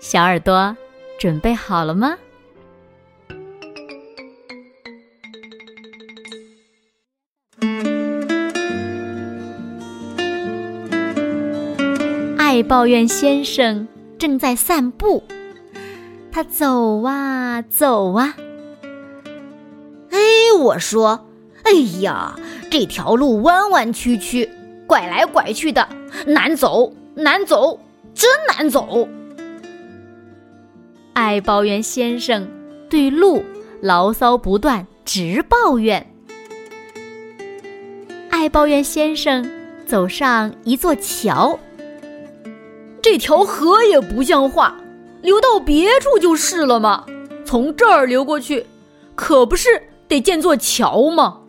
小耳朵，准备好了吗？爱抱怨先生正在散步，他走啊走啊。哎，我说，哎呀，这条路弯弯曲曲，拐来拐去的，难走，难走，真难走。爱抱怨先生对路牢骚不断，直抱怨。爱抱怨先生走上一座桥，这条河也不像话，流到别处就是了嘛。从这儿流过去，可不是得建座桥吗？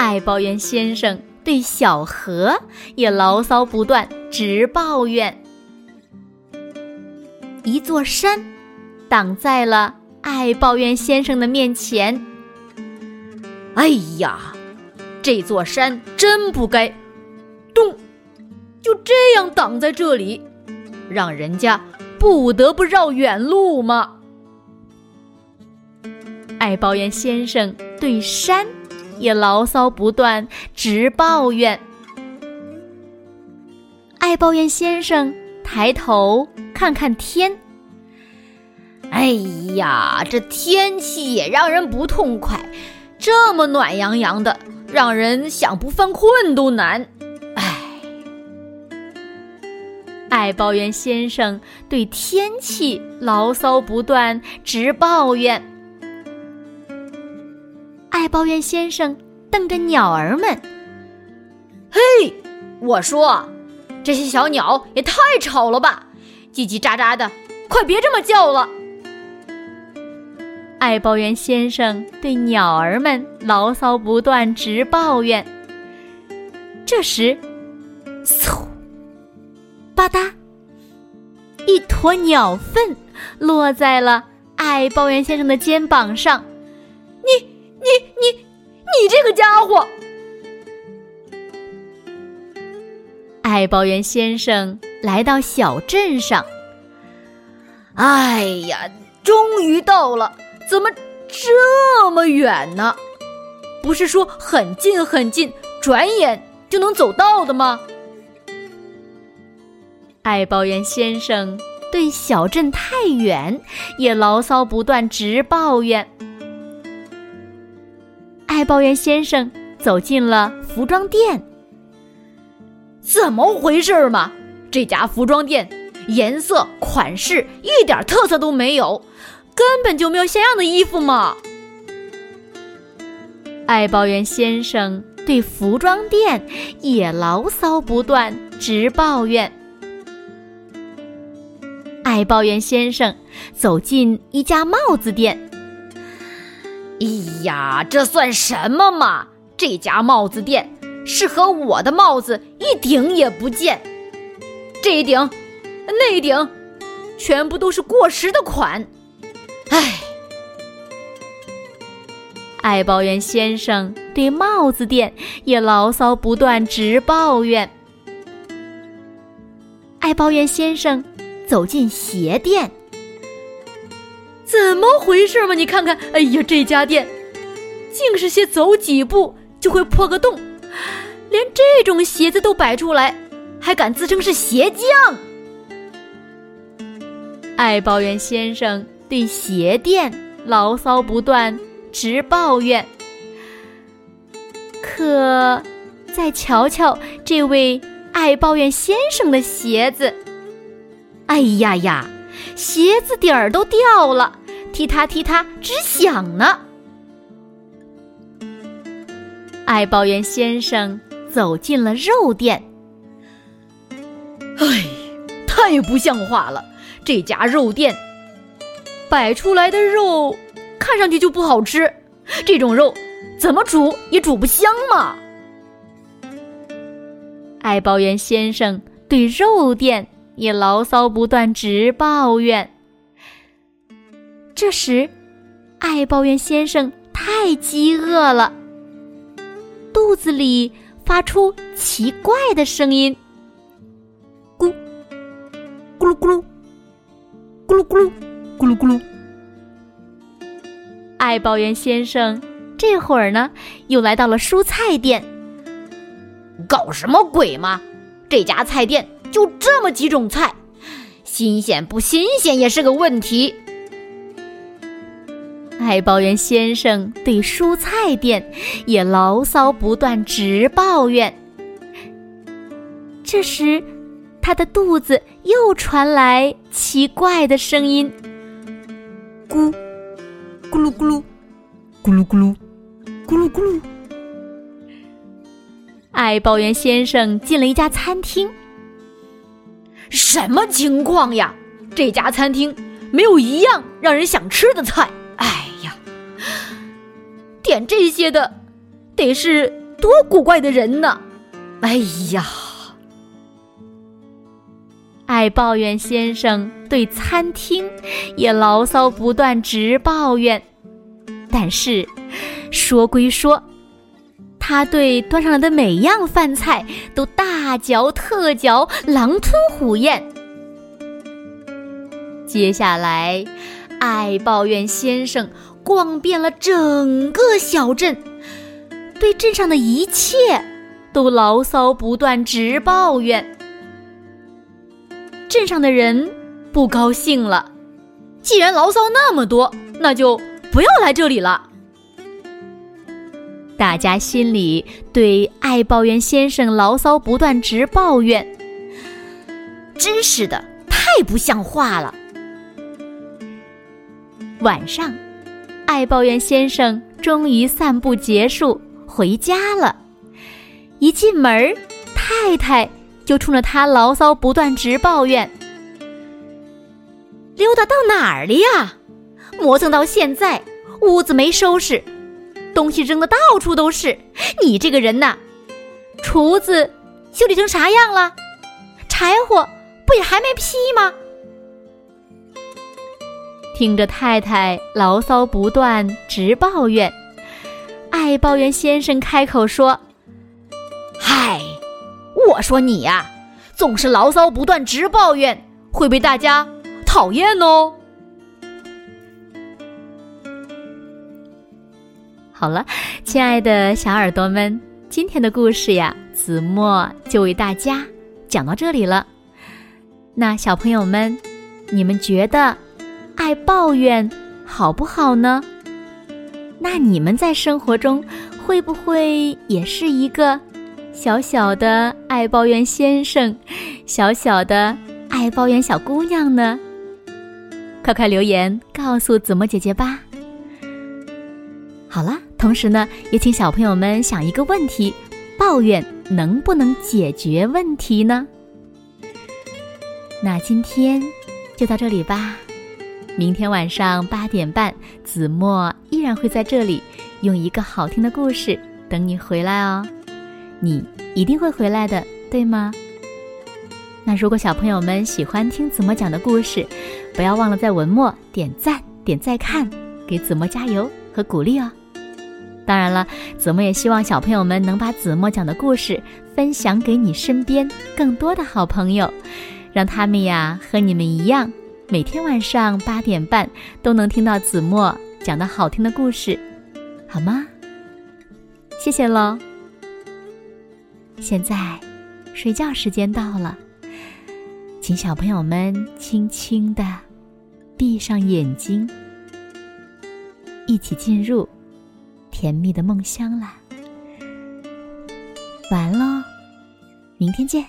爱抱怨先生对小河也牢骚不断，直抱怨。一座山挡在了爱抱怨先生的面前。哎呀，这座山真不该，咚，就这样挡在这里，让人家不得不绕远路吗？爱抱怨先生对山也牢骚不断，直抱怨。爱抱怨先生抬头。看看天，哎呀，这天气也让人不痛快，这么暖洋洋的，让人想不犯困都难。哎，爱抱怨先生对天气牢骚不断，直抱怨。爱抱怨先生瞪着鸟儿们，嘿，我说，这些小鸟也太吵了吧！叽叽喳喳的，快别这么叫了！爱抱怨先生对鸟儿们牢骚不断，直抱怨。这时，嗖，吧嗒，一坨鸟粪落在了爱抱怨先生的肩膀上。你、你、你、你这个家伙！爱抱怨先生。来到小镇上，哎呀，终于到了！怎么这么远呢？不是说很近很近，转眼就能走到的吗？爱抱怨先生对小镇太远也牢骚不断，直抱怨。爱抱怨先生走进了服装店，怎么回事嘛？这家服装店颜色款式一点特色都没有，根本就没有像样的衣服嘛！爱抱怨先生对服装店也牢骚不断，直抱怨。爱抱怨先生走进一家帽子店，哎呀，这算什么嘛！这家帽子店适合我的帽子一顶也不见。这一顶，那一顶，全部都是过时的款。唉，爱抱怨先生对帽子店也牢骚不断，直抱怨。爱抱怨先生走进鞋店，怎么回事嘛？你看看，哎呀，这家店竟是些走几步就会破个洞，连这种鞋子都摆出来。还敢自称是鞋匠？爱抱怨先生对鞋店牢骚不断，直抱怨。可再瞧瞧这位爱抱怨先生的鞋子，哎呀呀，鞋子底儿都掉了，踢踏踢踏直响呢。爱抱怨先生走进了肉店。哎，太不像话了！这家肉店摆出来的肉看上去就不好吃，这种肉怎么煮也煮不香嘛。爱抱怨先生对肉店也牢骚不断，直抱怨。这时，爱抱怨先生太饥饿了，肚子里发出奇怪的声音，咕咕噜咕噜，咕噜咕噜，咕噜咕噜。爱抱怨先生这会儿呢，又来到了蔬菜店。搞什么鬼嘛！这家菜店就这么几种菜，新鲜不新鲜也是个问题。爱抱怨先生对蔬菜店也牢骚不断，直抱怨。这时，他的肚子又传来奇怪的声音：咕咕噜咕噜，咕噜咕噜，咕噜咕噜。爱抱怨先生进了一家餐厅。什么情况呀？这家餐厅没有一样让人想吃的菜。这些的得是多古怪的人呢！哎呀，爱抱怨先生对餐厅也牢骚不断，直抱怨。但是说归说。他对端上来的每样饭菜都大嚼特嚼，狼吞虎咽。接下来，爱抱怨先生逛遍了整个小镇，对镇上的一切都牢骚不断，直抱怨。镇上的人不高兴了，既然牢骚那么多，那就不要来这里了。大家心里对爱抱怨先生牢骚不断，直抱怨，真是的，太不像话了。晚上，爱抱怨先生终于散步结束，回家了。一进门，太太就冲着他牢骚不断，直抱怨：“溜达到哪儿了呀？磨蹭到现在，屋子没收拾。”东西扔的到处都是，你这个人呐，厨子修理成啥样了？柴火不也还没劈吗？听着太太牢骚不断，直抱怨，爱抱怨先生开口说：“嗨，我说你呀，总是牢骚不断，直抱怨，会被大家讨厌哦。”好了，亲爱的小耳朵们，今天的故事呀，子墨就为大家讲到这里了。那小朋友们，你们觉得爱抱怨好不好呢？那你们在生活中会不会也是一个小小的爱抱怨先生，小小的爱抱怨小姑娘呢？快快留言告诉子墨姐姐吧。好了。同时呢，也请小朋友们想一个问题：抱怨能不能解决问题呢？那今天就到这里吧。明天晚上八点半，子墨依然会在这里，用一个好听的故事等你回来哦。你一定会回来的，对吗？那如果小朋友们喜欢听子墨讲的故事，不要忘了在文末点赞、点再看，给子墨加油和鼓励哦。当然了，子墨也希望小朋友们能把子墨讲的故事分享给你身边更多的好朋友，让他们呀和你们一样，每天晚上八点半都能听到子墨讲的好听的故事，好吗？谢谢喽。现在睡觉时间到了，请小朋友们轻轻的闭上眼睛，一起进入。甜蜜的梦乡了，完喽，明天见。